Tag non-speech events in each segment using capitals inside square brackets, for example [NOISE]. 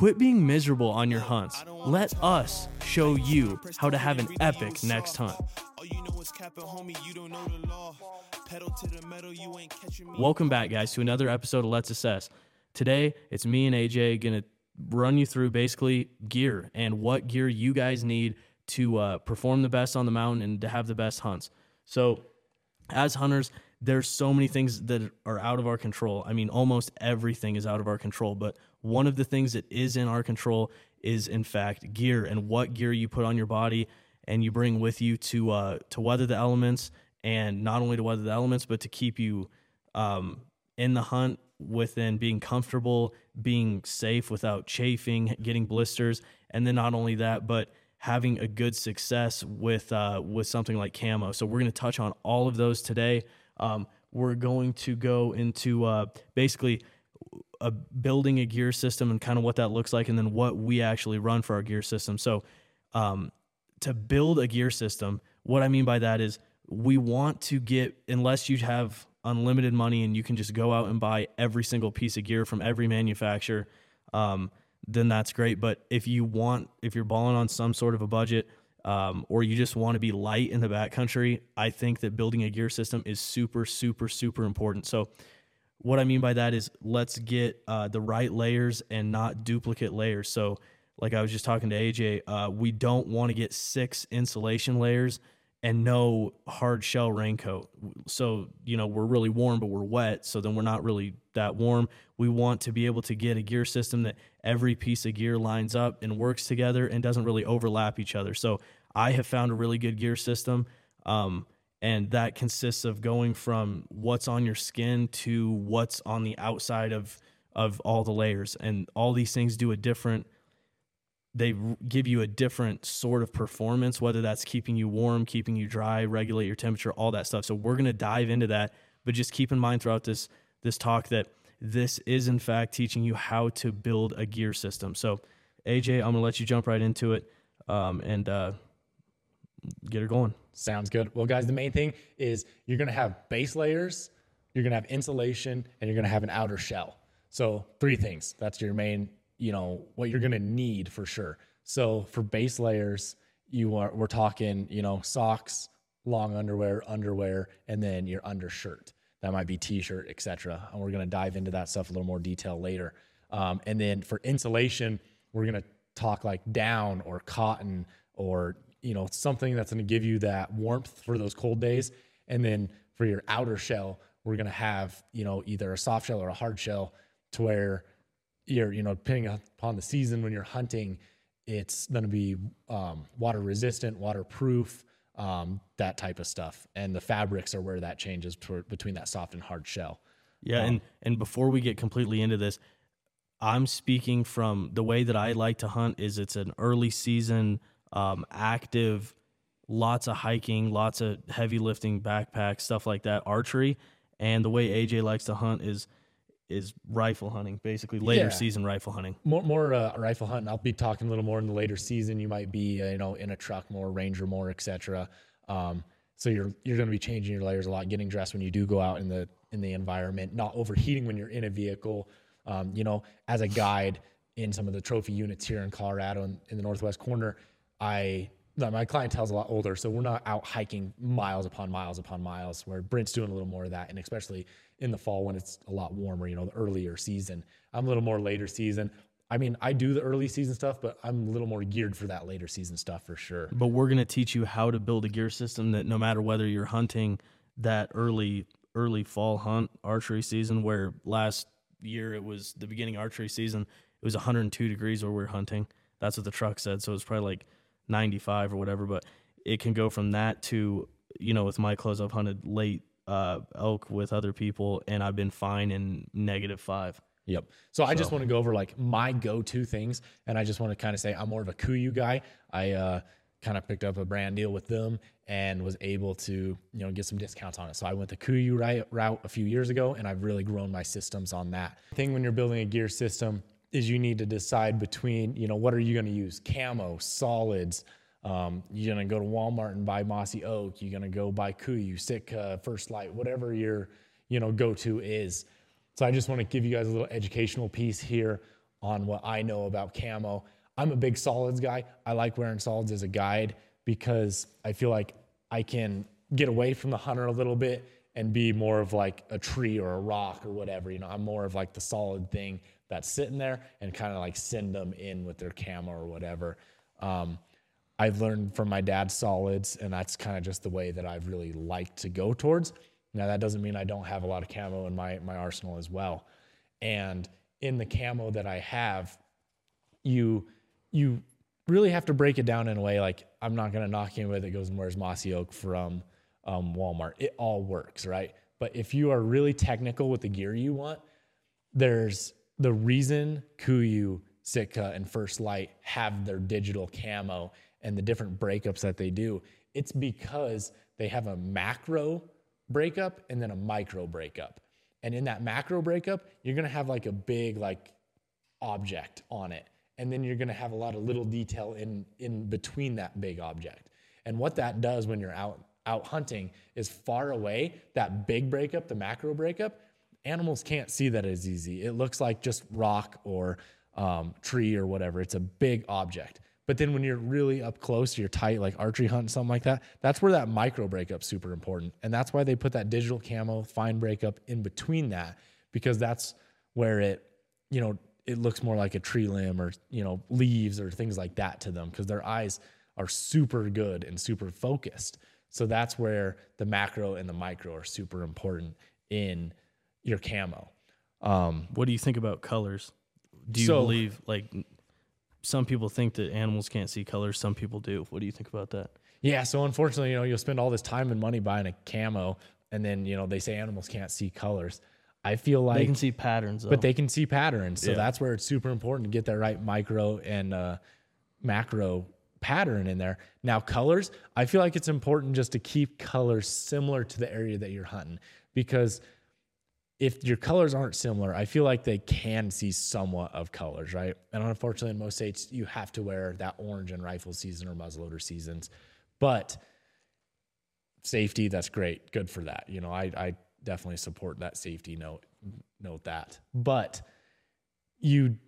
Quit being miserable on your hunts. Let us show you how to have an epic next hunt. Welcome back, guys, to another episode of Let's Assess. Today, it's me and AJ going to run you through basically gear and what gear you guys need to uh, perform the best on the mountain and to have the best hunts. So, as hunters, there's so many things that are out of our control. I mean, almost everything is out of our control, but one of the things that is in our control is in fact gear and what gear you put on your body and you bring with you to uh, to weather the elements and not only to weather the elements but to keep you um, in the hunt within being comfortable, being safe without chafing, getting blisters, and then not only that, but having a good success with uh, with something like camo. So we're going to touch on all of those today. Um, we're going to go into uh, basically a building a gear system and kind of what that looks like, and then what we actually run for our gear system. So um, to build a gear system, what I mean by that is we want to get unless you have unlimited money and you can just go out and buy every single piece of gear from every manufacturer, um, then that's great. But if you want, if you're balling on some sort of a budget, um, or you just want to be light in the backcountry, I think that building a gear system is super, super, super important. So, what I mean by that is let's get uh, the right layers and not duplicate layers. So, like I was just talking to AJ, uh, we don't want to get six insulation layers and no hard shell raincoat. So, you know, we're really warm, but we're wet. So then we're not really that warm. We want to be able to get a gear system that every piece of gear lines up and works together and doesn't really overlap each other. So I have found a really good gear system. Um, and that consists of going from what's on your skin to what's on the outside of of all the layers and all these things do a different they give you a different sort of performance, whether that's keeping you warm, keeping you dry, regulate your temperature, all that stuff. So we're going to dive into that, but just keep in mind throughout this this talk that this is in fact teaching you how to build a gear system. So AJ, I'm going to let you jump right into it um, and uh, get her going. Sounds good. Well, guys, the main thing is you're going to have base layers, you're going to have insulation, and you're going to have an outer shell. So three things. That's your main you know what you're going to need for sure. So for base layers, you are we're talking you know socks, long underwear, underwear, and then your undershirt. That might be t-shirt, etc. And we're going to dive into that stuff a little more detail later. Um, and then for insulation, we're going to talk like down or cotton or you know something that's going to give you that warmth for those cold days. And then for your outer shell, we're going to have you know either a soft shell or a hard shell to where you're, you know, depending upon the season when you're hunting, it's going to be um, water resistant, waterproof, um, that type of stuff. And the fabrics are where that changes between that soft and hard shell. Yeah, um, and and before we get completely into this, I'm speaking from the way that I like to hunt. Is it's an early season, um, active, lots of hiking, lots of heavy lifting, backpack stuff like that, archery. And the way AJ likes to hunt is is rifle hunting, basically later yeah. season rifle hunting. More more uh, rifle hunting. I'll be talking a little more in the later season. You might be uh, you know in a truck more, ranger more, etc. Um, so you're you're going to be changing your layers a lot, getting dressed when you do go out in the in the environment, not overheating when you're in a vehicle. Um, you know, as a guide in some of the trophy units here in Colorado in, in the northwest corner, I my clientele's a lot older, so we're not out hiking miles upon miles upon miles. Where Brent's doing a little more of that, and especially in the fall when it's a lot warmer, you know, the earlier season. I'm a little more later season. I mean, I do the early season stuff, but I'm a little more geared for that later season stuff for sure. But we're to teach you how to build a gear system that no matter whether you're hunting that early early fall hunt archery season where last year it was the beginning archery season, it was 102 degrees where we are hunting. That's what the truck said, so it's probably like 95 or whatever, but it can go from that to you know, with my clothes I've hunted late uh, elk with other people, and I've been fine in negative five. Yep. So, so. I just want to go over like my go-to things, and I just want to kind of say I'm more of a KUIU guy. I uh, kind of picked up a brand deal with them and was able to you know get some discounts on it. So I went the right, route a few years ago, and I've really grown my systems on that. The thing when you're building a gear system is you need to decide between you know what are you going to use camo solids um, you're gonna go to Walmart and buy Mossy Oak. You're gonna go buy KUIU, Sitka, First Light, whatever your you know go to is. So I just want to give you guys a little educational piece here on what I know about camo. I'm a big solids guy. I like wearing solids as a guide because I feel like I can get away from the hunter a little bit and be more of like a tree or a rock or whatever. You know, I'm more of like the solid thing that's sitting there and kind of like send them in with their camo or whatever. Um, I've learned from my dad's solids, and that's kind of just the way that I've really liked to go towards. Now that doesn't mean I don't have a lot of camo in my my arsenal as well. And in the camo that I have, you you really have to break it down in a way like I'm not gonna knock anybody that goes and wears mossy oak from um, Walmart. It all works, right? But if you are really technical with the gear you want, there's the reason KUIU, Sitka, and First Light have their digital camo and the different breakups that they do. It's because they have a macro breakup and then a micro breakup. And in that macro breakup, you're gonna have like a big like object on it. And then you're gonna have a lot of little detail in in between that big object. And what that does when you're out out hunting is far away, that big breakup, the macro breakup, animals can't see that as easy. It looks like just rock or um, tree or whatever. It's a big object. But then when you're really up close, you're tight, like archery hunt, something like that, that's where that micro breakup's super important. And that's why they put that digital camo fine breakup in between that, because that's where it, you know, it looks more like a tree limb or, you know, leaves or things like that to them because their eyes are super good and super focused. So that's where the macro and the micro are super important in your camo. Um, What do you think about colors? Do you So- believe like some people think that animals can't see colors, some people do. What do you think about that? Yeah, so unfortunately, you know, you'll spend all this time and money buying a camo, and then you know they say animals can't see colors. I feel like, They can see patterns, though. but they can see patterns. So Yeah. that's where it's super important to get that right micro and uh, macro pattern in there. Now, colors, I feel like it's important just to keep colors similar to the area that you're hunting because if your colors aren't similar, I feel like they can see somewhat of colors, right? And unfortunately, in most states, you have to wear that orange in rifle season or muzzleloader seasons. But safety, that's great, good for that. You know, I, I definitely support that safety note, note that. But you,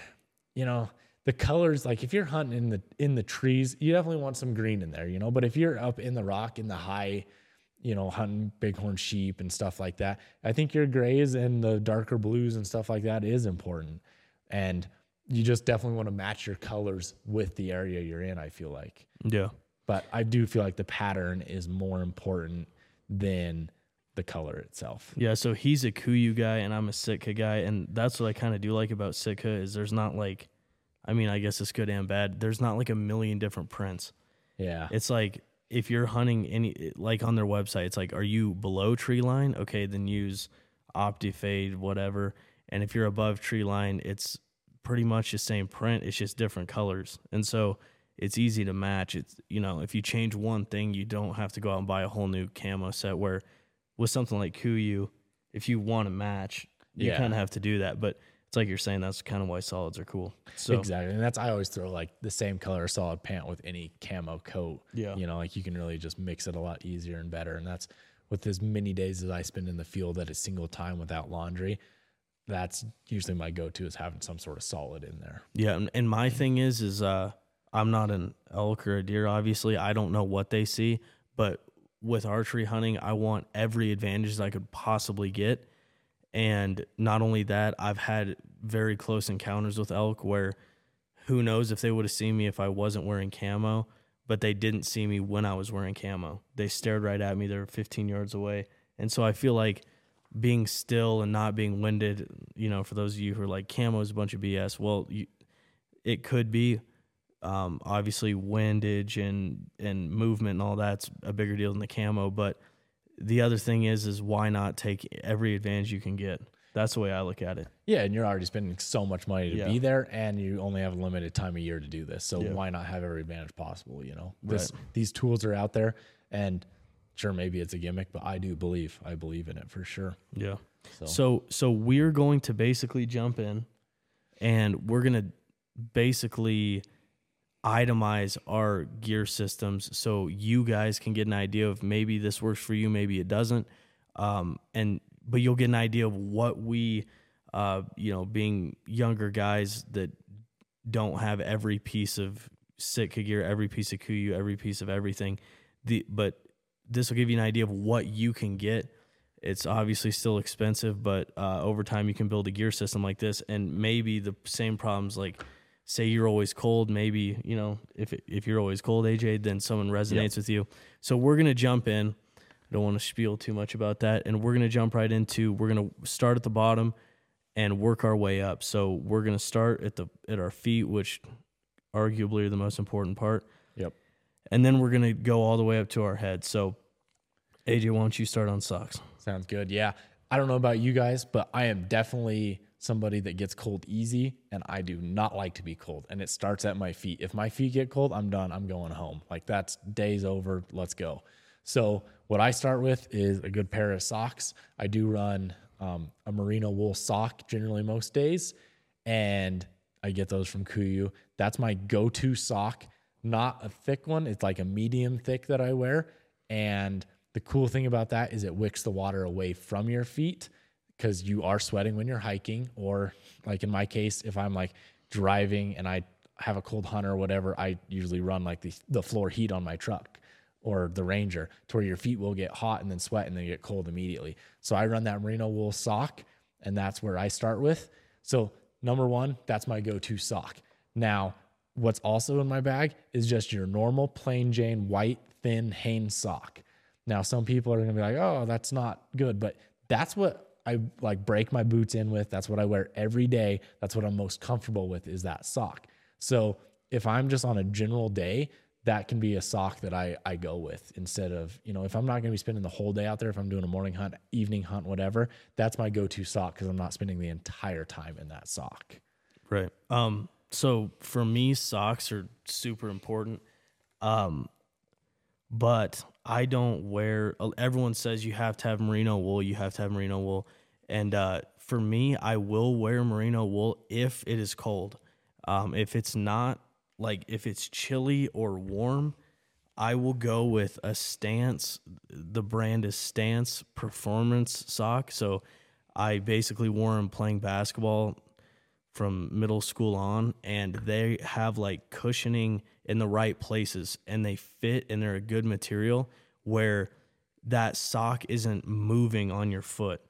[SIGHS] you know, the colors, like if you're hunting in the in the trees, you definitely want some green in there, you know. But if you're up in the rock in the high you know, hunting bighorn sheep and stuff like that. I think your grays and the darker blues and stuff like that is important. And you just definitely want to match your colors with the area you're in, I feel like. yeah. But I do feel like the pattern is more important than the color itself. Yeah, so he's a KUIU guy and I'm a Sitka guy, and that's what I kind of do like about Sitka is there's not like, I mean, I guess it's good and bad. There's not like a million different prints. Yeah. It's like if you're hunting any, like on their website, it's like, are you below tree line? Okay, then use OptiFade, whatever. And if you're above tree line, it's pretty much the same print. It's just different colors, and so it's easy to match. It's you know, if you change one thing, you don't have to go out and buy a whole new camo set. Where with something like KUIU, if you want to match, you Yeah. kind of have to do that. But it's like you're saying, that's kind of why solids are cool. So Exactly. And that's I always throw like the same color solid pant with any camo coat. Yeah. You know, like you can really just mix it a lot easier and better. And that's with as many days as I spend in the field at a single time without laundry. That's usually my go to is having some sort of solid in there. Yeah, and, and my thing is, is uh, I'm not an elk or a deer. Obviously, I don't know what they see, but with archery hunting, I want every advantage that I could possibly get. And not only that, I've had very close encounters with elk where who knows if they would have seen me if I wasn't wearing camo, but they didn't see me when I was wearing camo. They stared right at me. They're 15 yards away. And so I feel like being still and not being winded, you know, for those of you who are like camo is a bunch of BS. Well, you, it could be. Um, obviously, windage and and movement and all that's a bigger deal than the camo. But the other thing is, is why not take every advantage you can get? That's the way I look at it. Yeah, and you're already spending so much money to Yeah. be there, and you only have a limited time of year to do this. So why not have every advantage possible? You know, this these tools are out there, and sure, maybe it's a gimmick, but I do believe I believe in it for sure. Yeah. So- So so we're going to basically jump in and we're going to basically itemize our gear systems so you guys can get an idea of maybe this works for you, maybe it doesn't. Um, and but you'll get an idea of what we uh, you know, being younger guys that don't have every piece of Sitka gear, every piece of KUIU, every piece of everything. The but this will give you an idea of what you can get. It's obviously still expensive, but uh, over time you can build a gear system like this, and maybe the same problems like say you're always cold. Maybe you know if if you're always cold, AJ, then someone resonates with you. So we're gonna jump in. I don't want to spiel too much about that, and we're gonna jump right into. We're gonna start at the bottom and work our way up. So we're gonna start at the at our feet, which arguably are the most important part, Yep. and then we're gonna go all the way up to our head. So AJ, why don't you start on socks? Sounds good. Yeah. I don't know about you guys, but I am definitely somebody that gets cold easy and I do not like to be cold. And it starts at my feet. If my feet get cold, I'm done. I'm going home. Like that's days over. Let's go. So, what I start with is a good pair of socks. I do run um, a merino wool sock generally most days, and I get those from KUIU. That's my go to sock. Not a thick one, it's like a medium thick that I wear. And the cool thing about that is it wicks the water away from your feet because you are sweating when you're hiking, or like in my case, if I'm like driving and I have a cold hunter or whatever, I usually run like the, the floor heat on my truck or the Ranger to where your feet will get hot and then sweat and then get cold immediately. So I run that merino wool sock and that's where I start with. So, number one, that's my go to sock. Now, what's also in my bag is just your normal plain Jane white thin Hanes sock. Now, some people are gonna be like, oh, that's not good, but that's what I like break my boots in with. That's what I wear every day. That's what I'm most comfortable with is that sock. So if I'm just on a general day, that can be a sock that I, I go with instead of, you know, if I'm not going to be spending the whole day out there, if I'm doing a morning hunt, evening hunt, whatever, that's my go to sock because I'm not spending the entire time in that sock. Right. Um. So for me, socks are super important. Um, but I don't wear. Everyone says you have to have merino wool. You have to have merino wool, and uh, for me, I will wear merino wool if it is cold. Um, if it's not like if it's chilly or warm, I will go with a Stance. The brand is Stance Performance sock. So I basically wore them playing basketball from middle school on, and they have like cushioning in the right places, and they fit, and they're a good material where that sock isn't moving on your foot.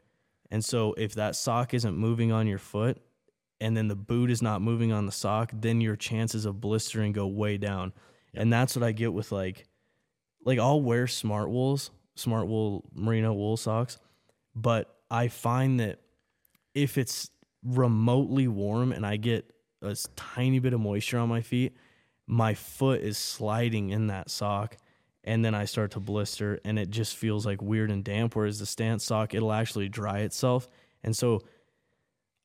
And so if that sock isn't moving on your foot, and then the boot is not moving on the sock, then your chances of blistering go way down. And that's what I get with like like I'll wear smart wools, smart wool merino wool socks, but I find that if it's remotely warm and I get a tiny bit of moisture on my feet, my foot is sliding in that sock and then I start to blister and it just feels like weird and damp whereas the stance sock it'll actually dry itself. And so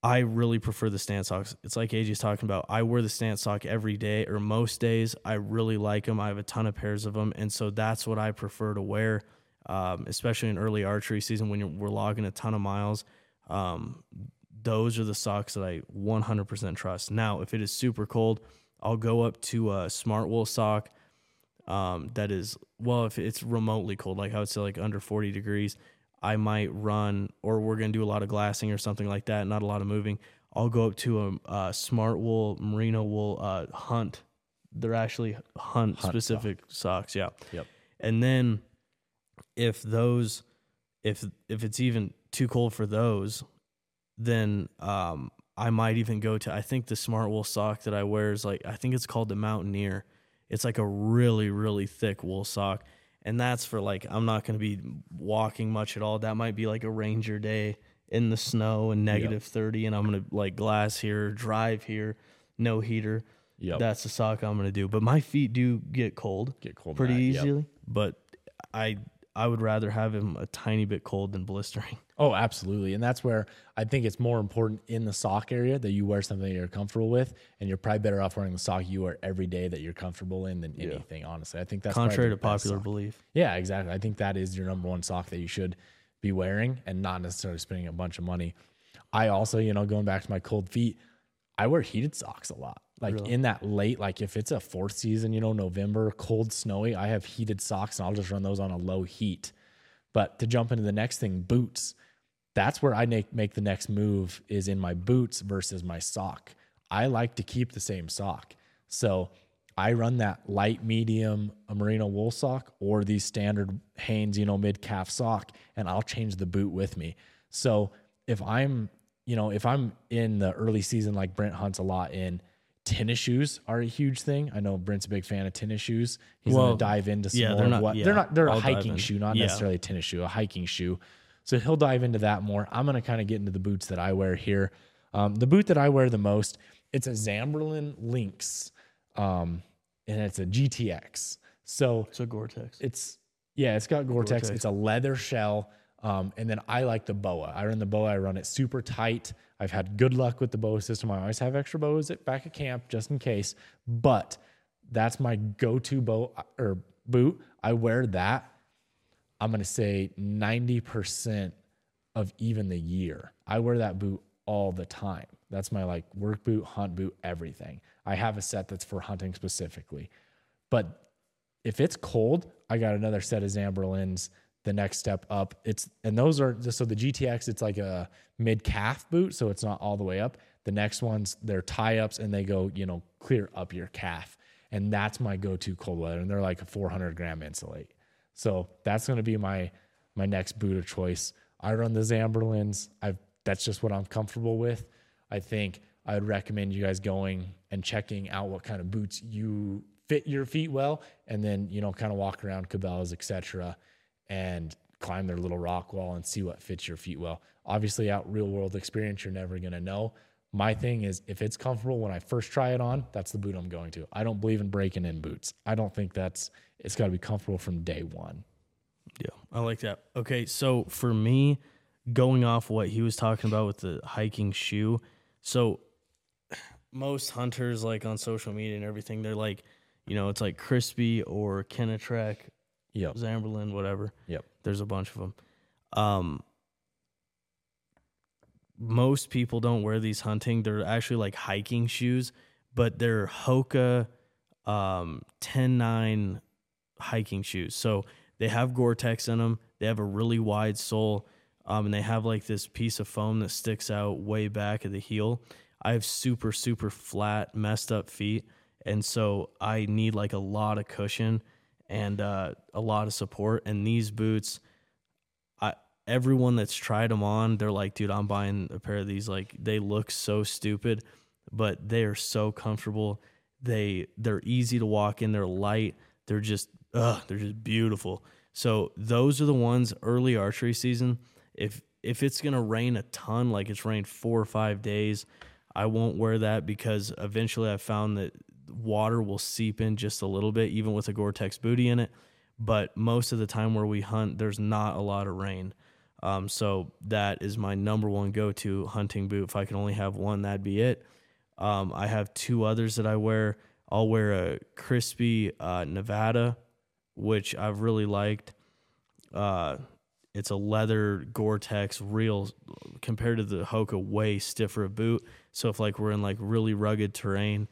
I really prefer the stance socks. It's like AJ's talking about. I wear the stance sock every day or most days. I really like them. I have a ton of pairs of them, and so that's what I prefer to wear, um, especially in early archery season when we're logging a ton of miles. Um, those are the socks that I 100% trust. Now, if it is super cold, I'll go up to a smart wool sock um, that is well, if it's remotely cold, like I would say like under 40 degrees, I might run, or we're going to do a lot of glassing or something like that, not a lot of moving. I'll go up to a, a smart wool, merino wool uh, hunt. They're actually hunt, specific socks. Yeah. Yep. And then if those, if if it's even too cold for those, then um, I might even go to. I think the smart wool sock that I wear is like I think it's called the Mountaineer. It's like a really really thick wool sock and that's for like I'm not going to be walking much at all. That might be like a ranger day in the snow and negative 30 and I'm going to like glass here, drive here, no heater. Yep. That's the sock I'm going to do. But my feet do get cold Get cold pretty that, yep. easily, but I I would rather have him a tiny bit cold than blistering. [LAUGHS] Oh, absolutely. And that's where I think it's more important in the sock area that you wear something that you're comfortable with. And you're probably better off wearing the sock you wear every day that you're comfortable in than anything, honestly. I think that's Contrary to popular sock. belief. Yeah, exactly. I think that is your number one sock that you should be wearing and not necessarily spending a bunch of money. I also, you know, going back to my cold feet, I wear heated socks a lot. Like in that late, like if it's a fourth season, you know, November, cold, snowy, I have heated socks and I'll just run those on a low heat. But to jump into the next thing, boots. that's where I make make the next move is in my boots versus my sock. I like to keep the same sock. So I run that light medium a merino wool sock or these standard Hanes, you know, mid calf sock, and I'll change the boot with me. So if I'm, you know, if I'm in the early season like Brent hunts a lot in, tennis shoes are a huge thing. I know Brent's a big fan of tennis shoes. He's Well, gonna dive into some yeah, more they're not- what yeah, they're not they're I'll a hiking shoe, not Yeah. necessarily a tennis shoe, a hiking shoe. So he'll dive into that more. I'm gonna kind of get into the boots that I wear here. Um, the boot that I wear the most, it's a Zamberlan Lynx, um, and it's a GTX. So So Gore-Tex. it's yeah, it's got Gore-Tex. Gore-Tex. It's a leather shell. Um, and then I like the boa. I run the boa. I run it super tight. I've had good luck with the boa system. I always have extra boas at back at camp just in case. But that's my go-to bow or boot. I wear that. I'm gonna say 90% of even the year. I wear that boot all the time. That's my like work boot, hunt boot, everything. I have a set that's for hunting specifically. But if it's cold, I got another set of Zamberlans. The next step up, it's and those are so the GTX. It's like a mid calf boot, so it's not all the way up. The next ones they're tie ups and they go you know clear up your calf, and that's my go to cold weather. And they're like a 400 gram insulate, so that's going to be my my next boot of choice. I run the Zamberlans. I've that's just what I'm comfortable with. I think I'd recommend you guys going and checking out what kind of boots you fit your feet well, and then you know kind of walk around Cabela's, etc., and climb their little rock wall and see what fits your feet well. Obviously, out real world experience, you're never gonna know. My thing is, if it's comfortable when I first try it on, that's the boot I'm going to. I don't believe in breaking in boots. I don't think that's. It's got to be comfortable from day one. Yeah, I like that. Okay, so for me, going off what he was talking about with the hiking shoe, so most hunters like on social media and everything, they're like, you know, it's like Crispi or Kenetrek, Yep. Zamberlan, whatever. Yep. There's a bunch of them. Um, most people don't wear these hunting. They're actually like hiking shoes, but they're Hoka um, TenNine hiking shoes. So they have Gore-Tex in them. They have a really wide sole, um, and they have like this piece of foam that sticks out way back at the heel. I have super super flat, messed up feet, and so I need like a lot of cushion and uh, a lot of support. And these boots, I everyone that's tried them on, they're like, dude, I'm buying a pair of these. Like they look so stupid, but they are so comfortable. They they're easy to walk in. They're light. They're just ugh, they're just beautiful. So those are the ones early archery season. If if it's gonna rain a ton, like it's rained four or five days, I won't wear that because eventually I found that water will seep in just a little bit, even with a Gore-Tex booty in it. But most of the time where we hunt, there's not a lot of rain. Um, so that is my number one go-to hunting boot. If I can only have one, that'd be it. Um, I have two others that I wear. I'll wear a Crispi uh, Nevada, which I've really liked. Uh, it's a leather Gore-Tex, real compared to the Hoka, way stiffer boot. So if like we're in like really rugged terrain,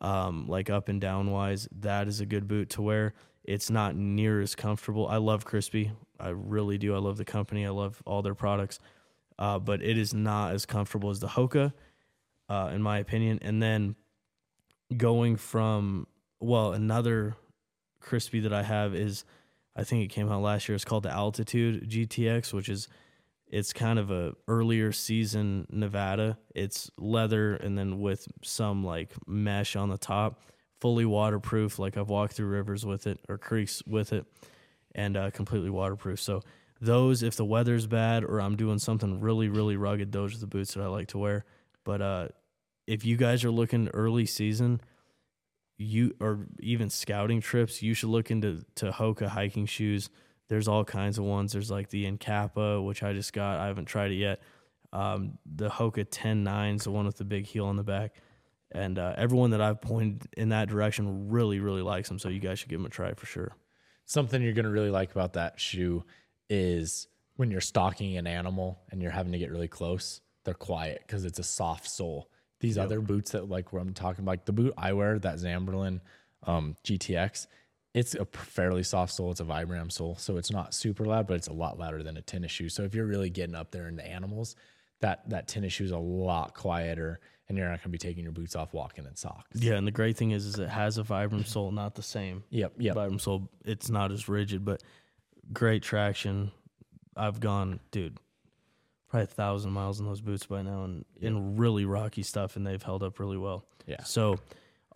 um, like up and down wise, that is a good boot to wear. It's not near as comfortable. I love Crispi, I really do. I love the company. I love all their products, uh, but it is not as comfortable as the Hoka, uh, in my opinion. And then going from well, another Crispi that I have is I think it came out last year. It's called the Altitude GTX, which is it's kind of a earlier season Nevada. It's leather and then with some like mesh on the top, fully waterproof. Like I've walked through rivers with it or creeks with it, and uh, completely waterproof. So those, if the weather's bad or I'm doing something really really rugged, those are the boots that I like to wear. But uh, if you guys are looking early season, you or even scouting trips, you should look into to Hoka hiking shoes. There's all kinds of ones. There's like the Anacapa, which I just got. I haven't tried it yet. Um, the Hoka TenNine's the one with the big heel on the back. And uh, everyone that I've pointed in that direction really, really likes them. So you guys should give them a try for sure. Something you're gonna really like about that shoe is when you're stalking an animal and you're having to get really close, they're quiet because it's a soft sole. These other boots that like where I'm talking about, like the boot I wear, that Zamberlan um, GTX, it's a fairly soft sole. It's a Vibram sole, so it's not super loud, but it's a lot louder than a tennis shoe. So if you're really getting up there in the animals, that that tennis shoe is a lot quieter, and you're not gonna be taking your boots off walking in socks. Yeah, and the great thing is, is it has a Vibram sole, not the same Yep. Yep. Vibram sole. It's not as rigid, but great traction. I've gone, dude, probably a thousand miles in those boots by now, and in really rocky stuff, and they've held up really well. Yeah. So,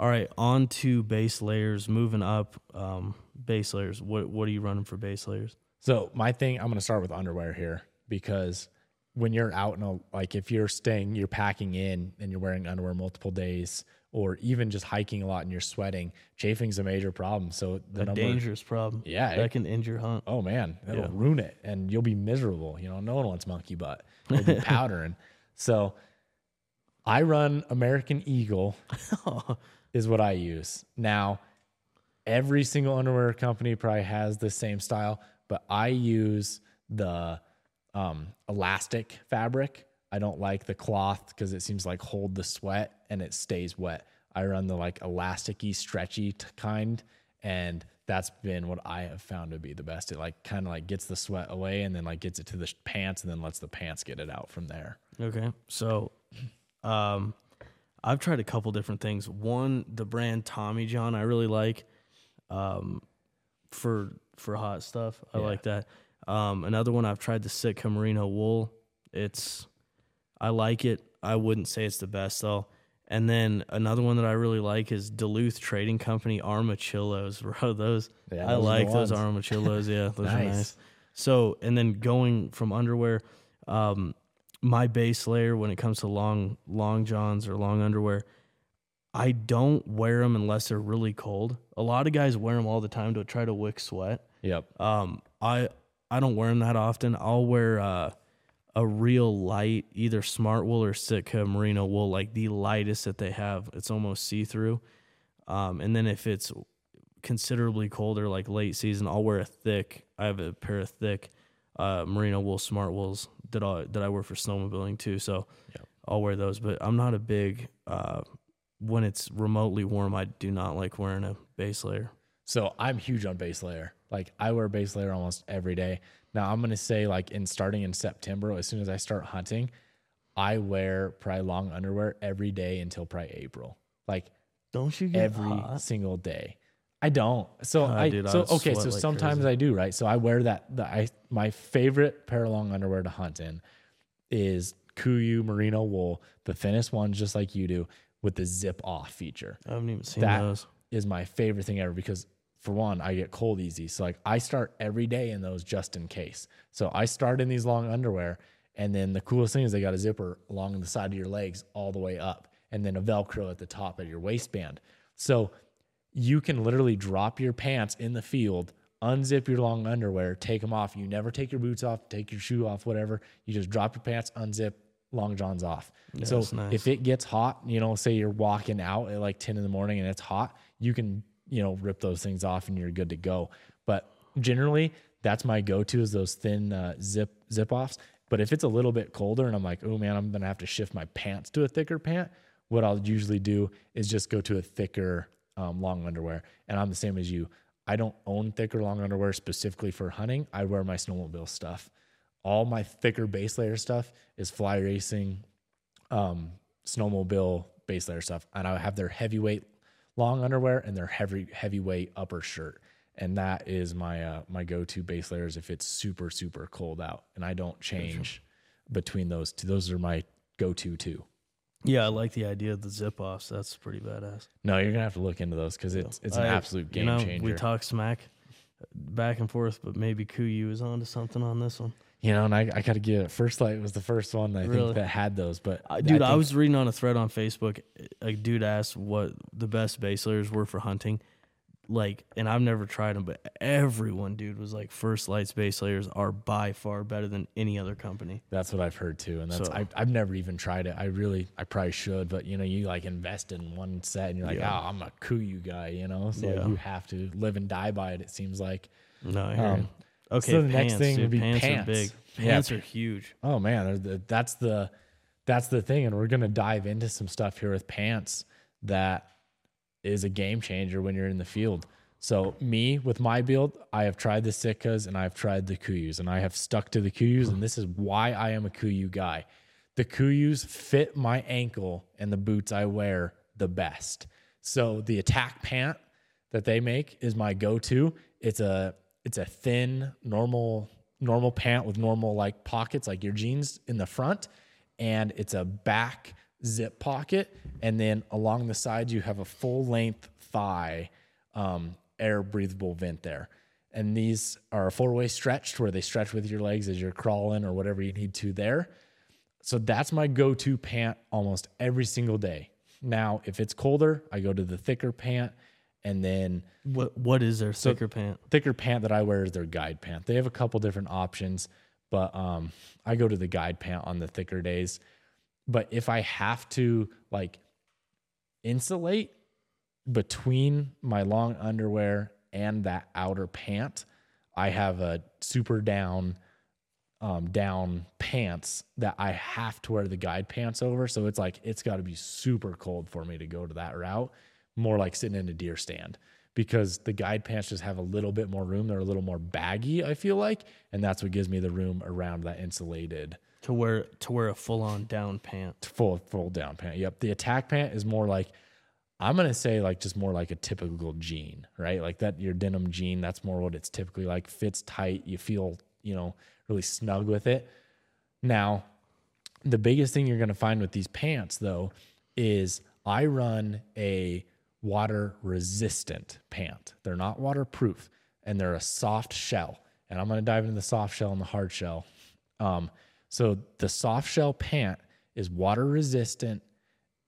all right, on to base layers. Moving up, um, base layers. What what are you running for base layers? So my thing, I'm gonna start with underwear here because when you're out in a like if you're staying, you're packing in and you're wearing underwear multiple days, or even just hiking a lot and you're sweating, chafing's a major problem. So the A number, dangerous problem. Yeah, that it- can injure hunt. oh man, it'll Yeah. ruin it and you'll be miserable. You know, no one wants monkey butt. You'll be [LAUGHS] powdering. So I run American Eagle [LAUGHS] is what I use. Now, every single underwear company probably has the same style, but I use the um, elastic fabric. I don't like the cloth because it seems like hold the sweat and it stays wet. I run the like elasticy, stretchy t- kind, and that's been what I have found to be the best. It like kind of like gets the sweat away and then like gets it to the sh- pants and then lets the pants get it out from there. Okay. So, um, I've tried a couple different things. One, the brand Tommy John, I really like, um, for for hot stuff. I Yeah. like that. Um, another one I've tried the Sitka Merino wool. It's, I like it. I wouldn't say it's the best though. And then another one that I really like is Duluth Trading Company Armachillos. [LAUGHS] Bro, those Yeah, I those are like those [LAUGHS] armachillos. Yeah, those are Nice. nice. So, and then going from underwear, um, my base layer when it comes to long long johns or long underwear, I don't wear them unless they're really cold. A lot of guys wear them all the time to try to wick sweat. Yep. Um, I I don't wear them that often. I'll wear uh, a real light, either smart wool or Sitka merino wool, like the lightest that they have. It's almost see through. Um, and then if it's considerably colder, like late season, I'll wear a thick. I have a pair of thick uh, merino wool smart wools that I that I wear for snowmobiling too. So Yep. I'll wear those. But I'm not a big uh, when it's remotely warm. I do not like wearing a base layer. So I'm huge on base layer. Like I wear base layer almost every day. Now I'm gonna say like in starting in September, as soon as I start hunting, I wear probably long underwear every day until probably April. Like Don't you get every hot? single day. I don't. So Ah, I dude, I so would okay. So like sometimes crazy. I do right. So I wear that. The I my favorite pair of long underwear to hunt in is KUIU merino wool, the thinnest ones, just like you do, with the zip off feature I haven't even seen that those. is my favorite thing ever because for one, I get cold easy. So like I start every day in those just in case. So I start in these long underwear and then the coolest thing is they got a zipper along the side of your legs all the way up and then a velcro at the top of your waistband. So you can literally drop your pants in the field, unzip your long underwear, take them off. You never take your boots off, take your shoe off, whatever. You just drop your pants, unzip, long johns off. so nice. if it gets hot, you know, say you're walking out at like 10 in the morning and it's hot, you can, you know, rip those things off and you're good to go. But generally, that's my go-to is those thin uh, zip zip offs. But if it's a little bit colder and I'm like, oh man, I'm gonna have to shift my pants to a thicker pant, what I'll usually do is just go to a thicker um, long underwear. And I'm the same as you. I don't own thicker long underwear specifically for hunting. I wear my snowmobile stuff. All my thicker base layer stuff is fly racing, um, snowmobile base layer stuff, and I have their heavyweight long underwear and their heavy heavyweight upper shirt, and that is my uh, my go to base layers if it's super super cold out, and I don't change between those two. Those are my go to too. Yeah, I like the idea of the zip offs. That's pretty badass. No, you're gonna have to look into those because it's it's an I- absolute game you know, changer. We talk smack back and forth, but maybe KUIU is onto something on this one. you know, and I, I got to give it. First Light was the first one I Really? think that had those, but Uh, dude, I, think- was reading on a thread on Facebook. A dude asked what the best base layers were for hunting. Like, and I've never tried them, but everyone, dude, was like, First Light's base layers are by far better than any other company. That's what I've heard too, and that's So- I, I've never even tried it. I really, I probably should, but you know, you like invest in one set, and you're like, Yeah. oh, I'm a KUIU guy, you know, so Yeah. you have to live and die by it. It seems like. No, I hear Um. Okay, so the pants, next thing dude, would be pants, pants. are big. Yeah. Are huge. Oh man, the- that's the that's the thing, and we're gonna dive into some stuff here with pants that is a game changer when you're in the field. So me with my build, I have tried the Sitkas and I've tried the KUIUs and I have stuck to the KUIUs and this is why I am a KUIU guy. The KUIUs fit my ankle and the boots I wear the best. So the attack pant that they make is my go-to. It's a it's a thin normal normal pant with normal like pockets like your jeans in the front and it's a back zip pocket and then along the sides you have a full length thigh um, air breathable vent there. And these are four way stretched where they stretch with your legs as you're crawling or whatever you need to there. So that's my go to pant almost every single day. Now, if it's colder, I go to the thicker pant. And then what what is their thicker pant? Thicker pant that I wear is their guide pant. They have a couple different options, but um, I go to the guide pant on the thicker days. But if I have to like insulate, between my long underwear and that outer pant, I have a super down um, down pants that I have to wear the guide pants over. So it's like it's got to be super cold for me to go to that route. More like sitting in a deer stand because the guide pants just have a little bit more room. They're a little more baggy, I feel like, and that's what gives me the room around that insulated to wear to wear a full on down pant. Full full down pant. Yep. The attack pant is more like I'm gonna say like just more like a typical jean, right? Like that your denim jean, that's more what it's typically like. Fits tight, you feel, you know, really snug with it. Now, the biggest thing you're gonna find with these pants though is I run a water resistant pant. They're not waterproof and they're a soft shell. And I'm gonna dive into the soft shell and the hard shell. Um, so the soft shell pant is water resistant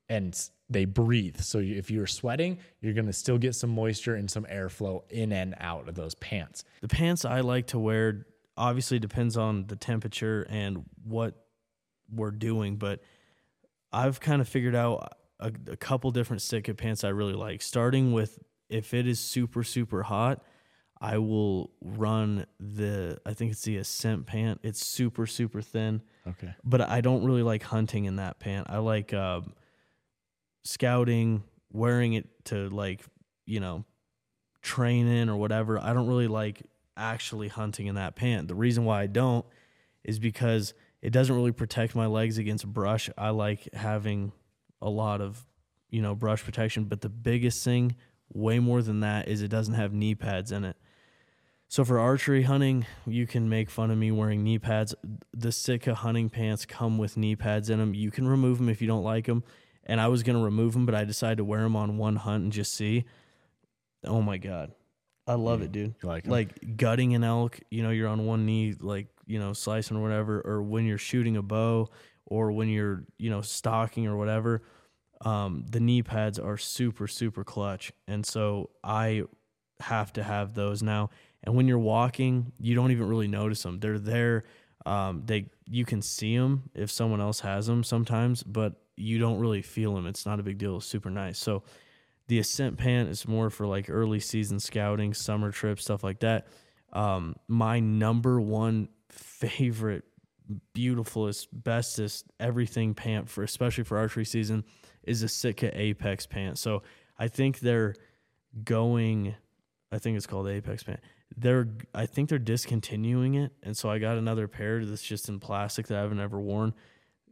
and they breathe. So if you're sweating, you're going to still get some moisture and some airflow in and out of those pants. The pants I like to wear obviously depends on the temperature and what we're doing, but I've kind of figured out a, a couple different Sitka pants I really like. Starting with if it is super super hot, I will run the I think it's the Ascent pant. It's super super thin. Okay. But I don't really like hunting in that pant. I like uh, scouting, wearing it to like, you know, train in or whatever. I don't really like actually hunting in that pant. The reason why I don't is because it doesn't really protect my legs against brush. I like having a lot of, you know, brush protection, but the biggest thing way more than that is it doesn't have knee pads in it. So for archery hunting, you can make fun of me wearing knee pads. The Sitka hunting pants come with knee pads in them. You can remove them if you don't like them and I was gonna remove them, but I decided to wear them on one hunt and just see. Oh my god, I love mm, it, dude. like like gutting an elk, you know, you're on one knee, like you know, slicing or whatever, or when you're shooting a bow, or when you're you know stalking or whatever. Um, the knee pads are super super clutch, and so I have to have those now. And when you're walking, you don't even really notice them. They're there. Um, they you can see them if someone else has them sometimes, but you don't really feel them. It's not a big deal. It's super nice. So the Ascent pant is more for like early season scouting, summer trips, stuff like that. Um, my number one favorite, beautifulest, bestest everything pant for especially for archery season is a Sitka Apex pant. So I think they're going. I think it's called Apex pant. They're I think they're discontinuing it, and so I got another pair that's just in plastic that I haven't ever worn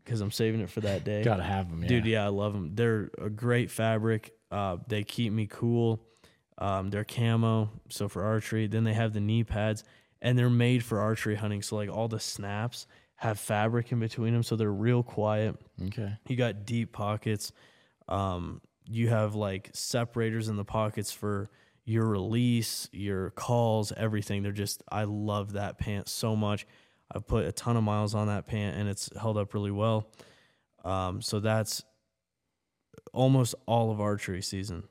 because I'm saving it for that day. [LAUGHS] Gotta have them, yeah. dude. Yeah, I love them. They're a great fabric. Uh, they keep me cool. Um, they're camo, so for archery. Then they have the knee pads, and they're made for archery hunting. So like all the snaps have fabric in between them, so they're real quiet. Okay. You got deep pockets. Um, you have like separators in the pockets for your release, your calls, everything. They're just I love that pant so much. I've put a ton of miles on that pant and it's held up really well. Um, so that's almost all of archery season.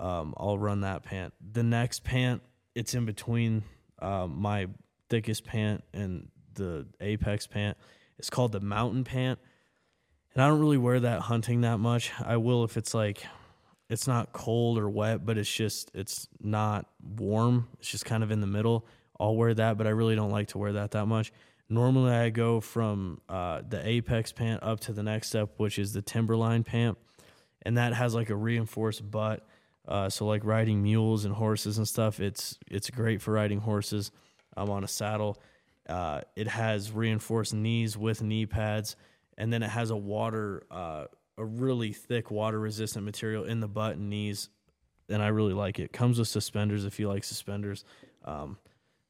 Um, I'll run that pant. The next pant, it's in between uh, my thickest pant and the apex pant. It's called the mountain pant. And I don't really wear that hunting that much. I will if it's like it's not cold or wet, but it's just it's not warm. It's just kind of in the middle. I'll wear that, but I really don't like to wear that that much. Normally, I go from uh, the Apex pant up to the next step, which is the Timberline pant, and that has like a reinforced butt, Uh, so like riding mules and horses and stuff, it's it's great for riding horses. I'm on a saddle. Uh, it has reinforced knees with knee pads, and then it has a water, uh, a really thick water resistant material in the butt and knees, and I really like it. Comes with suspenders if you like suspenders. Um,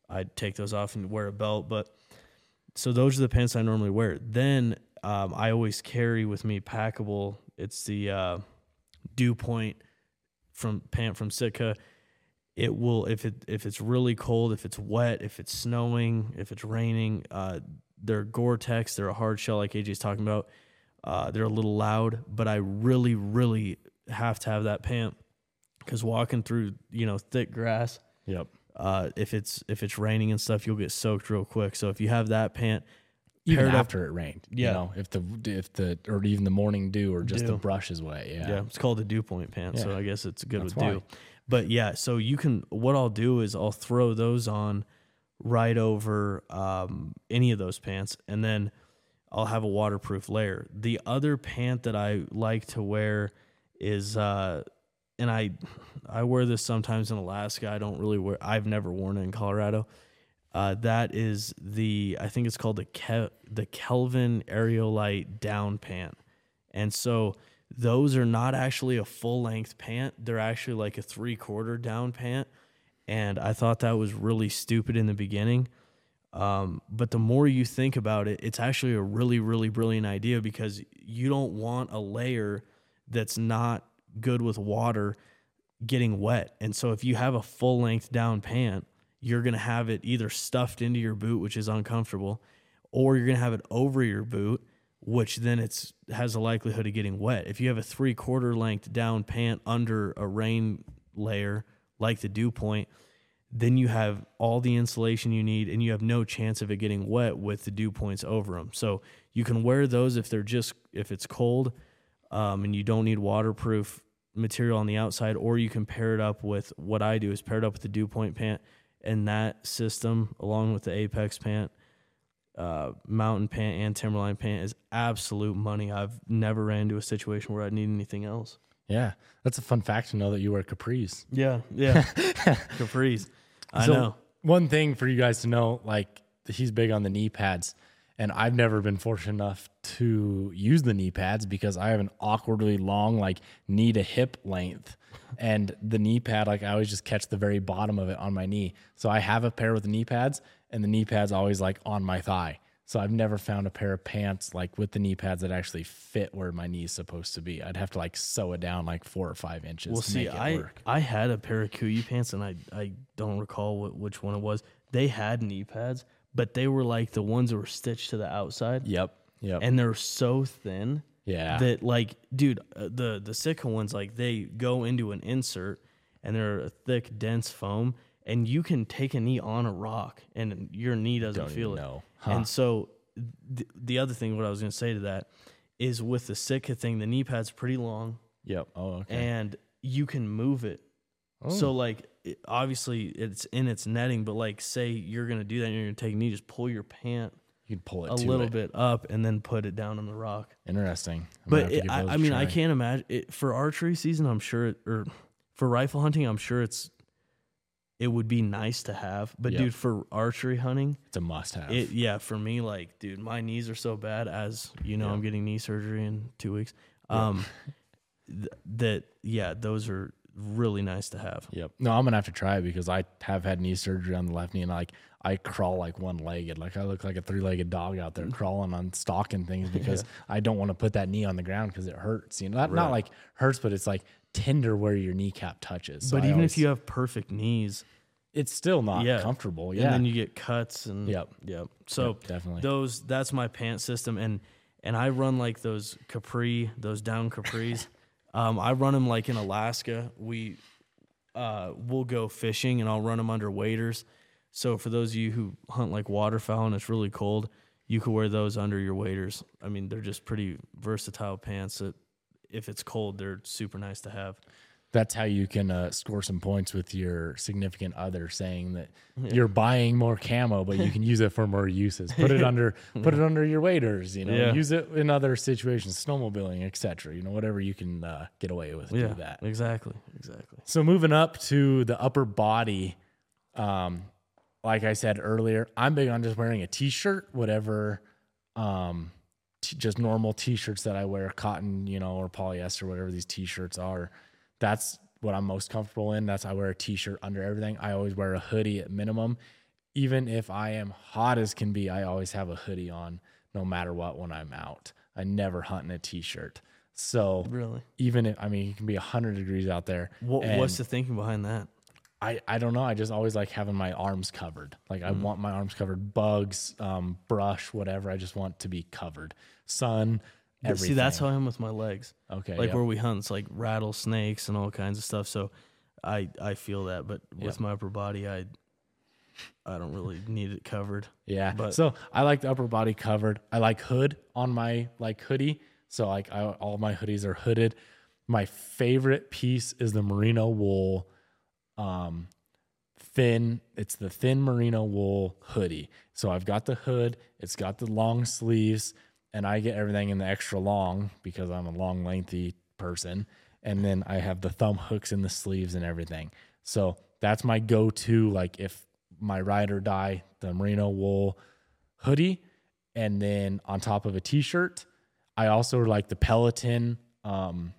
I'd take those off and wear a belt, but so those are the pants I normally wear. Then um, I always carry with me packable. It's the uh, Dew Point from pant from Sitka. It will if it if it's really cold, if it's wet, if it's snowing, if it's raining. Uh, they're Gore-Tex. They're a hard shell, like AJ's talking about. Uh, they're a little loud, but I really, really have to have that pant because walking through you know thick grass, Yep. uh, if it's if it's raining and stuff, you'll get soaked real quick. So if you have that pant, Even paired up- after it rained. Yeah. You know, if the if the or even the morning dew or just the brush is wet. Yeah. Yeah, it's called a dew point pant, so I guess it's good That's with why. dew. But yeah, so you can. What I'll do is I'll throw those on right over um, any of those pants, and then I'll have a waterproof layer. The other pant that I like to wear is, uh, and I I wear this sometimes in Alaska. I don't really wear. I've never worn it in Colorado. Uh, that is the I think it's called the the Kelvin Aerolite down pant, and so those are not actually a full length pant. They're actually like a three quarter down pant, and I thought that was really stupid in the beginning. Um, but the more you think about it, it's actually a really, really brilliant idea because you don't want a layer that's not good with water getting wet. And so if you have a full length down pant, you're going to have it either stuffed into your boot, which is uncomfortable, or you're going to have it over your boot, which then it's has a likelihood of getting wet. If you have a three quarter length down pant under a rain layer like the dew point, then you have all the insulation you need and you have no chance of it getting wet with the dew points over them. So you can wear those if they're just if it's cold um, and you don't need waterproof material on the outside, or you can pair it up with what I do is pair it up with the dew point pant and that system along with the Apex pant, uh, mountain pant and Timberline pant is absolute money. I've never ran into a situation where I need anything else. Yeah. That's a fun fact to know that you wear capris. Yeah, yeah, [LAUGHS] capris. I So, know. One thing for you guys to know, like he's big on the knee pads, and I've never been fortunate enough to use the knee pads because I have an awkwardly long, like knee to hip length, and the knee pad, like I always just catch the very bottom of it on my knee. So I have a pair with the knee pads, and the knee pads always like on my thigh. So I've never found a pair of pants like with the knee pads that actually fit where my knee is supposed to be. I'd have to like sew it down like four or five inches Well, to see, make it I work. I had a pair of Kuiu pants, and I I don't recall what, which one it was. They had knee pads, but they were like the ones that were stitched to the outside, Yep. Yep. and they're so thin yeah. that like, dude, uh, the the Sitka ones like they go into an insert, and they're a thick, dense foam, and you can take a knee on a rock, and your knee doesn't Don't feel it. know. Huh. And so, th- the other thing, what I was going to say to that, is with the Sitka thing, the knee pad's pretty long Yep. Oh, okay. and you can move it. Oh. So like it, obviously it's in its netting, but like say you're gonna do that and you're gonna take a knee, just pull your pant you can pull it a little it. bit up and then put it down on the rock. Interesting. I'm But it, I, I mean, I can't imagine it for archery season. I'm sure, it, or for rifle hunting, I'm sure it's it would be nice to have. But Yep. dude, for archery hunting, It's a must-have. it yeah, for me, like, dude, my knees are so bad. As you know, Yeah. I'm getting knee surgery in two weeks. Um, [LAUGHS] th- that yeah, those are really nice to have. Yep. No, I'm gonna have to try it because I have had knee surgery on the left knee, and like I crawl like one-legged, like I look like a three-legged dog out there crawling on stalking things [LAUGHS] because I don't want to put that knee on the ground because it hurts. You know, not, not like hurts, but it's like tender where your kneecap touches. So but I even always- if you have perfect knees, it's still not yeah, comfortable. Yeah. And then you get cuts and Yep. yep. So Yep, definitely. those that's my pant system, and and I run like those capri, those down capris. [LAUGHS] um, I run them like in Alaska. We uh, we'll go fishing, and I'll run them under waders. So for those of you who hunt like waterfowl and it's really cold, you could wear those under your waders. I mean, they're just pretty versatile pants that if it's cold, they're super nice to have. that's how you can uh, score some points with your significant other, saying that you're buying more camo, but you can use it for more uses. Put it [LAUGHS] under, put it under your waders. You know, Yeah. use it in other situations, snowmobiling, etc. You know, whatever you can uh, get away with, Yeah, do that. exactly, exactly. So moving up to the upper body, um, like I said earlier, I'm big on just wearing a t-shirt, whatever, um, t- just normal t-shirts that I wear, cotton, you know, or polyester, whatever these t-shirts are. That's what I'm most comfortable in. That's I wear a t-shirt under everything. I always wear a hoodie at minimum. Even if I am hot as can be, I always have a hoodie on no matter what when I'm out. I never hunt in a t-shirt. So Really, even if I mean it can be 100 degrees out there. what, what's the thinking behind that? I, I don't know. I just always like having my arms covered. Like Mm. I want my arms covered, bugs, um, brush, whatever. I just want to be covered. Sun, everything. See, that's how I am with my legs. okay. like yep. where we hunt, it's like rattlesnakes and all kinds of stuff. So I I feel that, but with my upper body, I I don't really need it covered. yeah. but- so I like the upper body covered. I like hood on my like hoodie. So like I, all my hoodies are hooded. My favorite piece is the merino wool, um, thin. It's the thin merino wool hoodie. So I've got the hood. It's got the long sleeves, and I get everything in the extra long because I'm a long, lengthy person. And then I have the thumb hooks in the sleeves and everything. So that's my go-to. Like if my ride or die, the merino wool hoodie, and then on top of a t-shirt. I also like the Peloton. Um,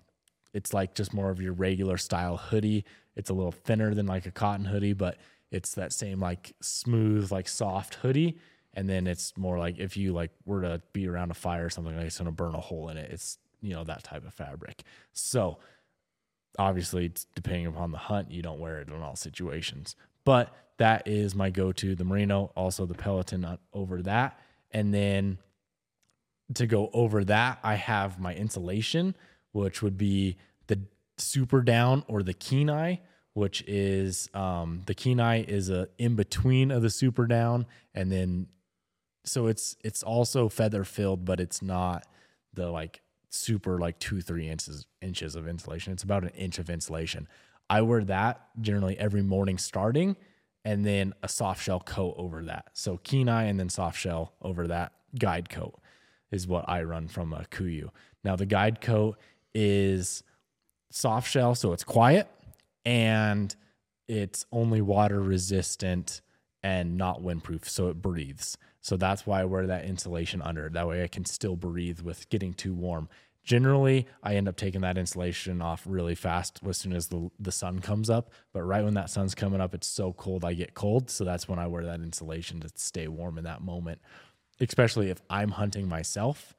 it's like just more of your regular style hoodie. It's a little thinner than like a cotton hoodie, but it's that same like smooth, like soft hoodie. And then it's more like if you like were to be around a fire or something like it's gonna burn a hole in it. It's you know that type of fabric. So obviously depending upon the hunt, you don't wear it in all situations. But that is my go-to. The merino, also the Peloton over that. And then to go over that, I have my insulation, which would be the super down or the Kenai, which is um, the Kenai is a in between of the super down, and then so it's it's also feather filled, but it's not the like super like two three inches inches of insulation. It's about an inch of insulation. I wear that generally every morning starting, and then a soft shell coat over that. So Kenai and then soft shell over that guide coat is what I run from a KUIU. Now the guide coat is soft shell, so it's quiet and it's only water resistant and not windproof, so it breathes. So that's why I wear that insulation under. That way I can still breathe with getting too warm. Generally, I end up taking that insulation off really fast as soon as the, the sun comes up. But right when that sun's coming up, it's so cold, I get cold. So that's when I wear that insulation to stay warm in that moment. Especially if I'm hunting myself,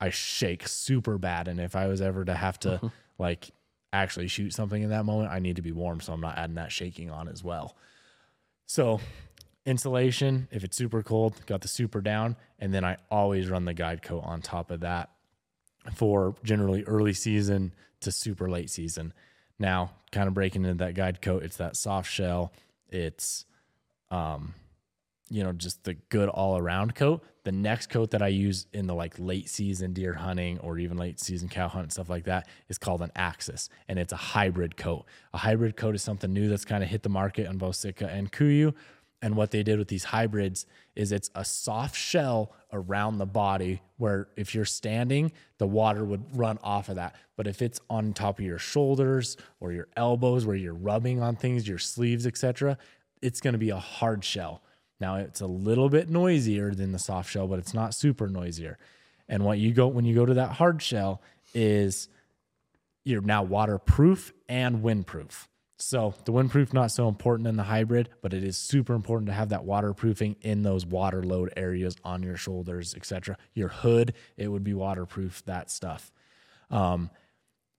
I shake super bad. And if I was ever to have to mm-hmm. like actually shoot something in that moment, I need to be warm. So I'm not adding that shaking on as well. So insulation, if it's super cold, got the super down. And then I always run the guide coat on top of that for generally early season to super late season. Now, kind of breaking into that guide coat, it's that soft shell. It's, um, you know, just the good all around coat. The next coat that I use in the like late season deer hunting or even late season cow hunt and stuff like that is called an Axis, and it's a hybrid coat. A hybrid coat is something new that's kind of hit the market on both Sitka and KUIU. And what they did with these hybrids is it's a soft shell around the body where if you're standing, the water would run off of that. But if it's on top of your shoulders or your elbows where you're rubbing on things, your sleeves, etc., it's going to be a hard shell. Now it's a little bit noisier than the soft shell, but it's not super noisier. And what you go when you go to that hard shell is you're now waterproof and windproof. So the windproof not so important in the hybrid, but it is super important to have that waterproofing in those water load areas on your shoulders, etc. Your hood, it would be waterproof, that stuff. Um,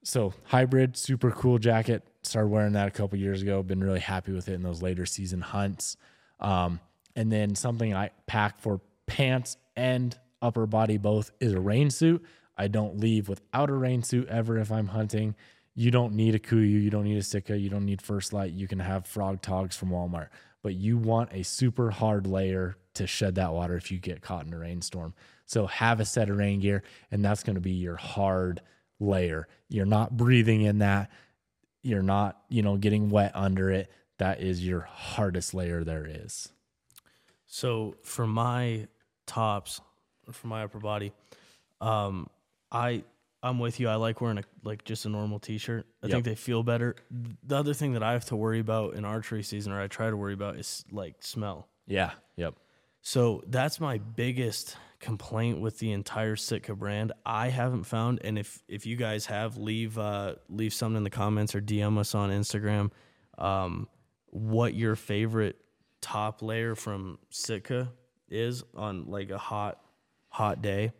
so hybrid, super cool jacket. Started wearing that a couple years ago. Been really happy with it in those later season hunts. Um, and then something I pack for pants and upper body both is a rain suit. I don't leave without a rain suit ever if I'm hunting. You don't need a KUIU, you don't need a Sitka, you don't need First Lite. You can have Frog Togs from Walmart, but you want a super hard layer to shed that water if you get caught in a rainstorm. So have a set of rain gear, and that's going to be your hard layer. You're not breathing in that You're not, you know, getting wet under it. That is your hardest layer there is. So for my tops, for my upper body, um, I I'm with you. I like wearing a like just a normal t-shirt. I Yep. think they feel better. The other thing that I have to worry about in archery season, or I try to worry about, is like smell. Yeah. Yep. So that's my biggest complaint with the entire Sitka brand. I haven't found, and if if you guys have, leave uh, leave something in the comments or DM us on Instagram. Um, what your favorite top layer from Sitka is on like a hot hot day.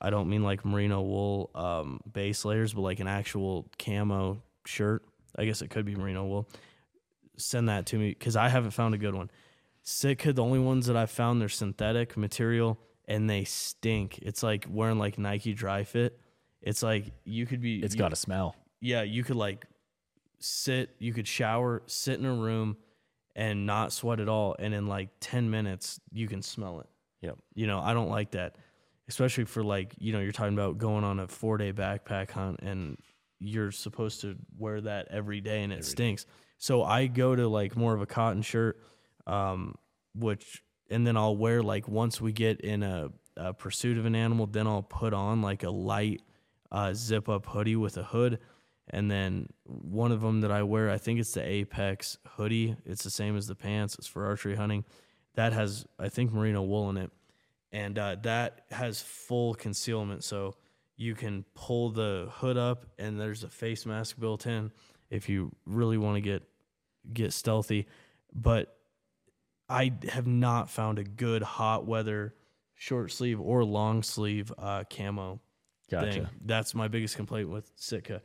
I don't mean like merino wool um, base layers, but like an actual camo shirt. I guess it could be merino wool. Send that to me because I haven't found a good one. Sitka, the only ones that I've found, they're synthetic material and they stink. It's like wearing like Nike Dri-FIT. It's like you could be. It's you- got a smell. yeah, you could like sit, you could shower, sit in a room, and not sweat at all, and in like ten minutes you can smell it. Yep. You know, I don't like that, especially for like you know you're talking about going on a four day backpack hunt and you're supposed to wear that every day and it stinks. So I go to like more of a cotton shirt, um, which and then I'll wear like once we get in a, a pursuit of an animal, then I'll put on like a light uh, zip up hoodie with a hood. And then one of them that I wear, I think it's the Apex hoodie. It's the same as the pants. It's for archery hunting. That has, I think, merino wool in it, and uh, that has full concealment. So you can pull the hood up, and there's a face mask built in if you really want to get get stealthy. But I have not found a good hot weather short sleeve or long sleeve uh, camo Gotcha. thing. That's my biggest complaint with Sitka.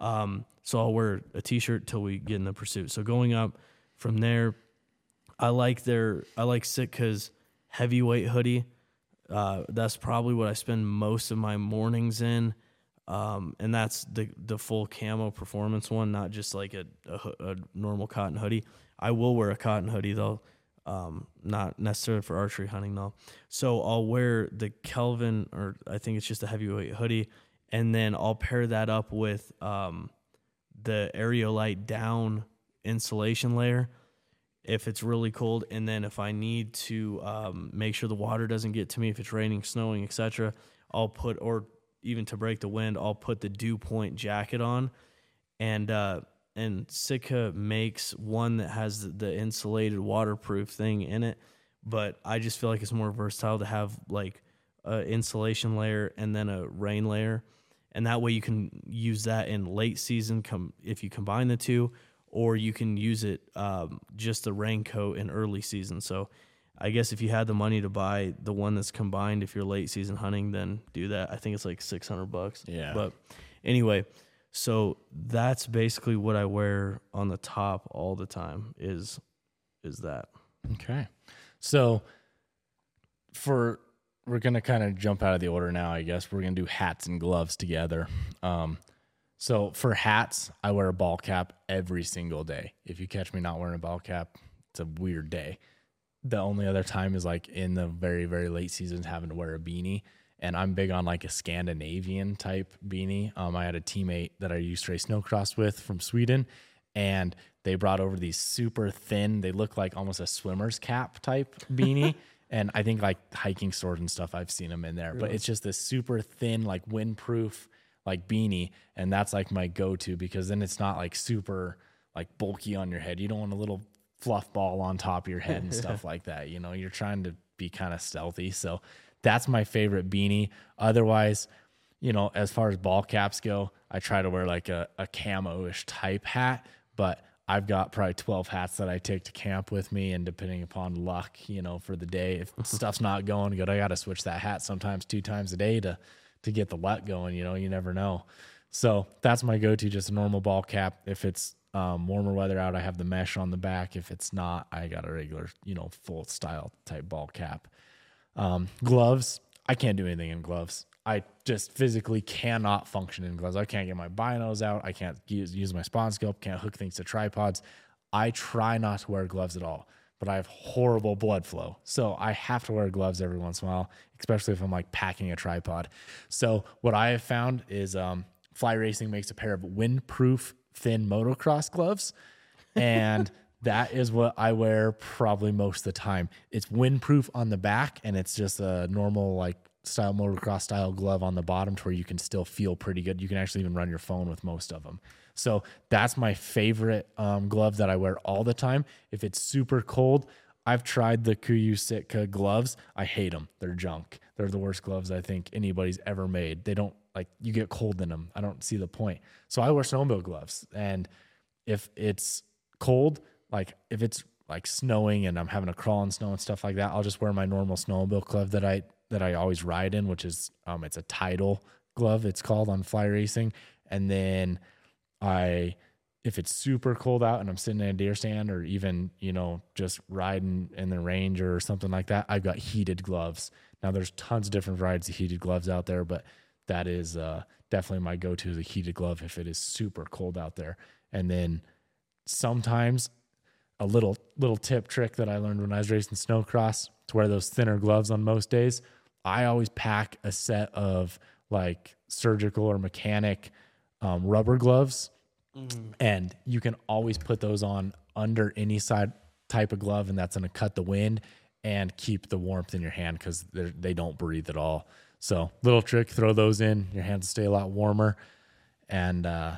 Um, so I'll wear a t-shirt till we get in the pursuit. So going up from there, I like their I like Sitka's heavyweight hoodie. Uh, that's probably what I spend most of my mornings in. Um, and that's the the full camo performance one, not just like a, a, a normal cotton hoodie. I will wear a cotton hoodie though, um, not necessarily for archery hunting though. So I'll wear the Kelvin, or I think it's just a heavyweight hoodie, and then I'll pair that up with um, the Aerolite down insulation layer if it's really cold and then if i need to um, make sure the water doesn't get to me if it's raining snowing etc i'll put or even to break the wind i'll put the dew point jacket on. And uh and Sitka makes one that has the, the insulated waterproof thing in it but i just feel like it's more versatile to have like a insulation layer and then a rain layer. And that way you can use that in late season come if you combine the two or you can use it um, just the raincoat in early season so i guess if you had the money to buy the one that's combined if you're late season hunting then do that i think it's like 600 bucks Yeah. but anyway so that's basically what i wear on the top all the time is is that Okay. So for we're gonna kind of jump out of the order now, I guess. We're gonna do hats and gloves together. Um so for hats, I wear a ball cap every single day. If you catch me not wearing a ball cap, it's a weird day. The only other time is like in the very, very late seasons having to wear a beanie. And I'm big on like a Scandinavian type beanie. Um, I had a teammate that I used to race snowcross with from Sweden, and they brought over these super thin, they look like almost a swimmer's cap type [LAUGHS] beanie. and I think like hiking stores and stuff, I've seen them in there, but it's just this super thin, like windproof, like beanie. And that's like my go to because then it's not like super like bulky on your head. You don't want a little fluff ball on top of your head and stuff [LAUGHS] like that. You know, you're trying to be kind of stealthy. So that's my favorite beanie. Otherwise, you know, as far as ball caps go, I try to wear like a, a camo-ish type hat, but I've got probably 12 hats that I take to camp with me. And depending upon luck, you know, for the day, if [LAUGHS] stuff's not going good, I got to switch that hat sometimes two times a day to, to get the luck going. You know, you never know. So that's my go-to, just a normal ball cap. If it's um, warmer weather out, I have the mesh on the back. If it's not, I got a regular, you know, full style type ball cap. Um, gloves, I can't do anything in gloves. I just physically cannot function in gloves. I can't get my binos out. I can't use, use my spawn scope. Can't hook things to tripods. I try not to wear gloves at all, but I have horrible blood flow. So I have to wear gloves every once in a while, especially if I'm like packing a tripod. So what I have found is um, Fly Racing makes a pair of windproof thin motocross gloves. And [LAUGHS] that is what I wear probably most of the time. It's windproof on the back and it's just a normal like style motocross style glove on the bottom to where you can still feel pretty good. You can actually even run your phone with most of them. So that's my favorite um, glove that I wear all the time. If it's super cold, I've tried the Kuiu Sitka gloves. I hate them. They're junk. They're the worst gloves I think anybody's ever made. They don't like you get cold in them. I don't see the point. So I wear snowmobile gloves, and if it's cold, like if it's like snowing and I'm having to crawl in snow and stuff like that, I'll just wear my normal snowmobile glove that I that I always ride in, which is um it's a tidal glove. It's called on fly racing, and then I if it's super cold out and I'm sitting in a deer stand or even, you know, just riding in the range or something like that, I've got heated gloves. Now there's tons of different varieties of heated gloves out there, but that is uh, definitely my go-to is a heated glove if it is super cold out there. And then sometimes a little little tip trick that I learned when I was racing snowcross to wear those thinner gloves on most days. I always pack a set of like surgical or mechanic um, rubber gloves, and you can always put those on under any side type of glove, and that's going to cut the wind and keep the warmth in your hand because they don't breathe at all. So little trick, throw those in, your hands stay a lot warmer, and uh,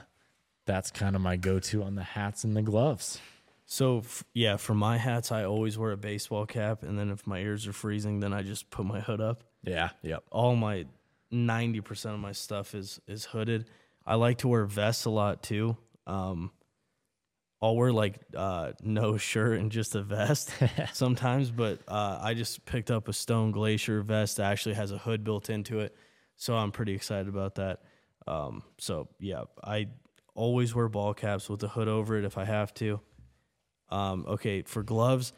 that's kind of my go-to on the hats and the gloves. So f- yeah, for my hats, I always wear a baseball cap, and then if my ears are freezing, then I just put my hood up. Yeah, yep. All my ninety percent of my stuff is is hooded. I like to wear vests a lot too. Um, I'll wear like uh, no [LAUGHS] shirt and just a vest [LAUGHS] sometimes, but uh, I just picked up a Stone Glacier vest that actually has a hood built into it, so I'm pretty excited about that. Um, so yeah, I always wear ball caps with the hood over it if I have to. Um, okay, for gloves,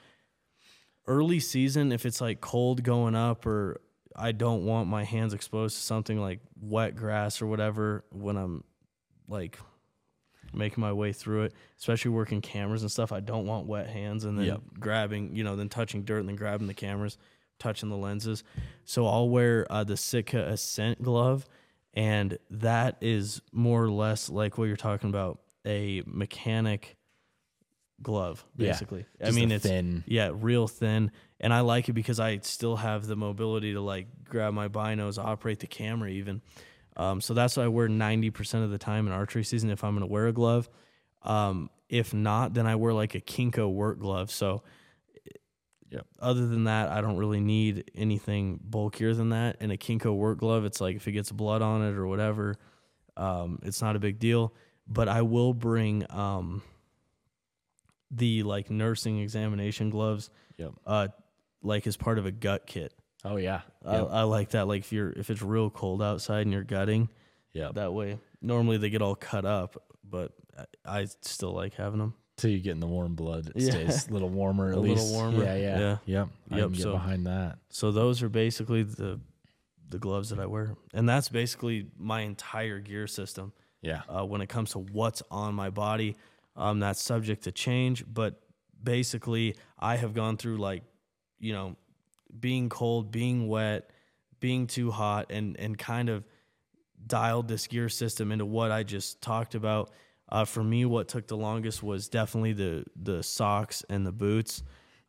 early season, if it's like cold going up or I don't want my hands exposed to something like wet grass or whatever when I'm like making my way through it, especially working cameras and stuff. I don't want wet hands and then Yep. grabbing, you know, then touching dirt and then grabbing the cameras, touching the lenses. So I'll wear uh, the Sitka Ascent glove, and that is more or less like what you're talking about a mechanic glove, Yeah, basically. I mean, it's thin- yeah, real thin. And I like it because I still have the mobility to like grab my binos, operate the camera even. Um, so that's what I wear 90% of the time in archery season if I'm going to wear a glove. Um, if not, then I wear like a Kinco work glove. So Yep. other than that, I don't really need anything bulkier than that. And a Kinco work glove, it's like if it gets blood on it or whatever, um, it's not a big deal. But I will bring um, the like nursing examination gloves, Yep. uh, like as part of a gut kit. Oh yeah. I, Yep. I like that. Like if you're if it's real cold outside and you're gutting, yeah, that way. Normally they get all cut up, but I, I still like having them. Till you get in the warm blood, it [LAUGHS] Yeah. stays a little warmer at A little warmer. Yeah, yeah. Yeah. Yep. I Yep, get so- behind that. So those are basically the the gloves that I wear, and that's basically my entire gear system. Yeah. uh, when it comes to what's on my body. Um, that's subject to change, but basically, I have gone through like, you know, being cold, being wet, being too hot, and and kind of dialed this gear system into what I just talked about. Uh, for me, what took the longest was definitely the the socks and the boots.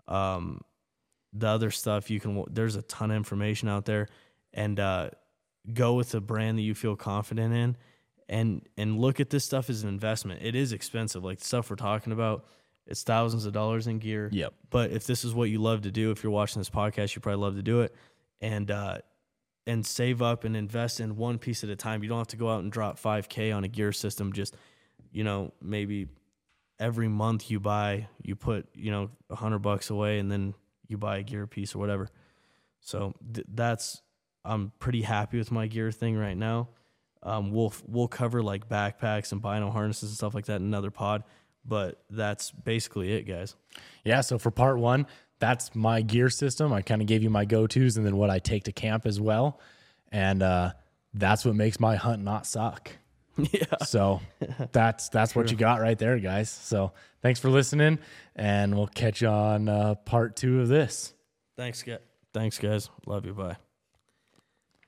Um, the other stuff you can there's a ton of information out there, and uh, go with a brand that you feel confident in and and look at this stuff as an investment. It is expensive. Like the stuff we're talking about, it's thousands of dollars in gear. Yep. But if this is what you love to do, if you're watching this podcast, you probably love to do it. And uh and save up and invest in one piece at a time. You don't have to go out and drop 5k on a gear system just you know, maybe every month you buy, you put, you know, a 100 bucks away and then you buy a gear piece or whatever. So th- that's I'm pretty happy with my gear thing right now. Um, we'll we'll cover like backpacks and bino harnesses and stuff like that in another pod, but that's basically it, guys. Yeah, so for part one, that's my gear system. I kind of gave you my go tos and then what I take to camp as well. And uh, that's what makes my hunt not suck. [LAUGHS] yeah. So that's that's what you got right there, guys. So thanks for listening, and we'll catch you on uh, part two of this. Thanks, guys. Thanks, guys. Love you. Bye.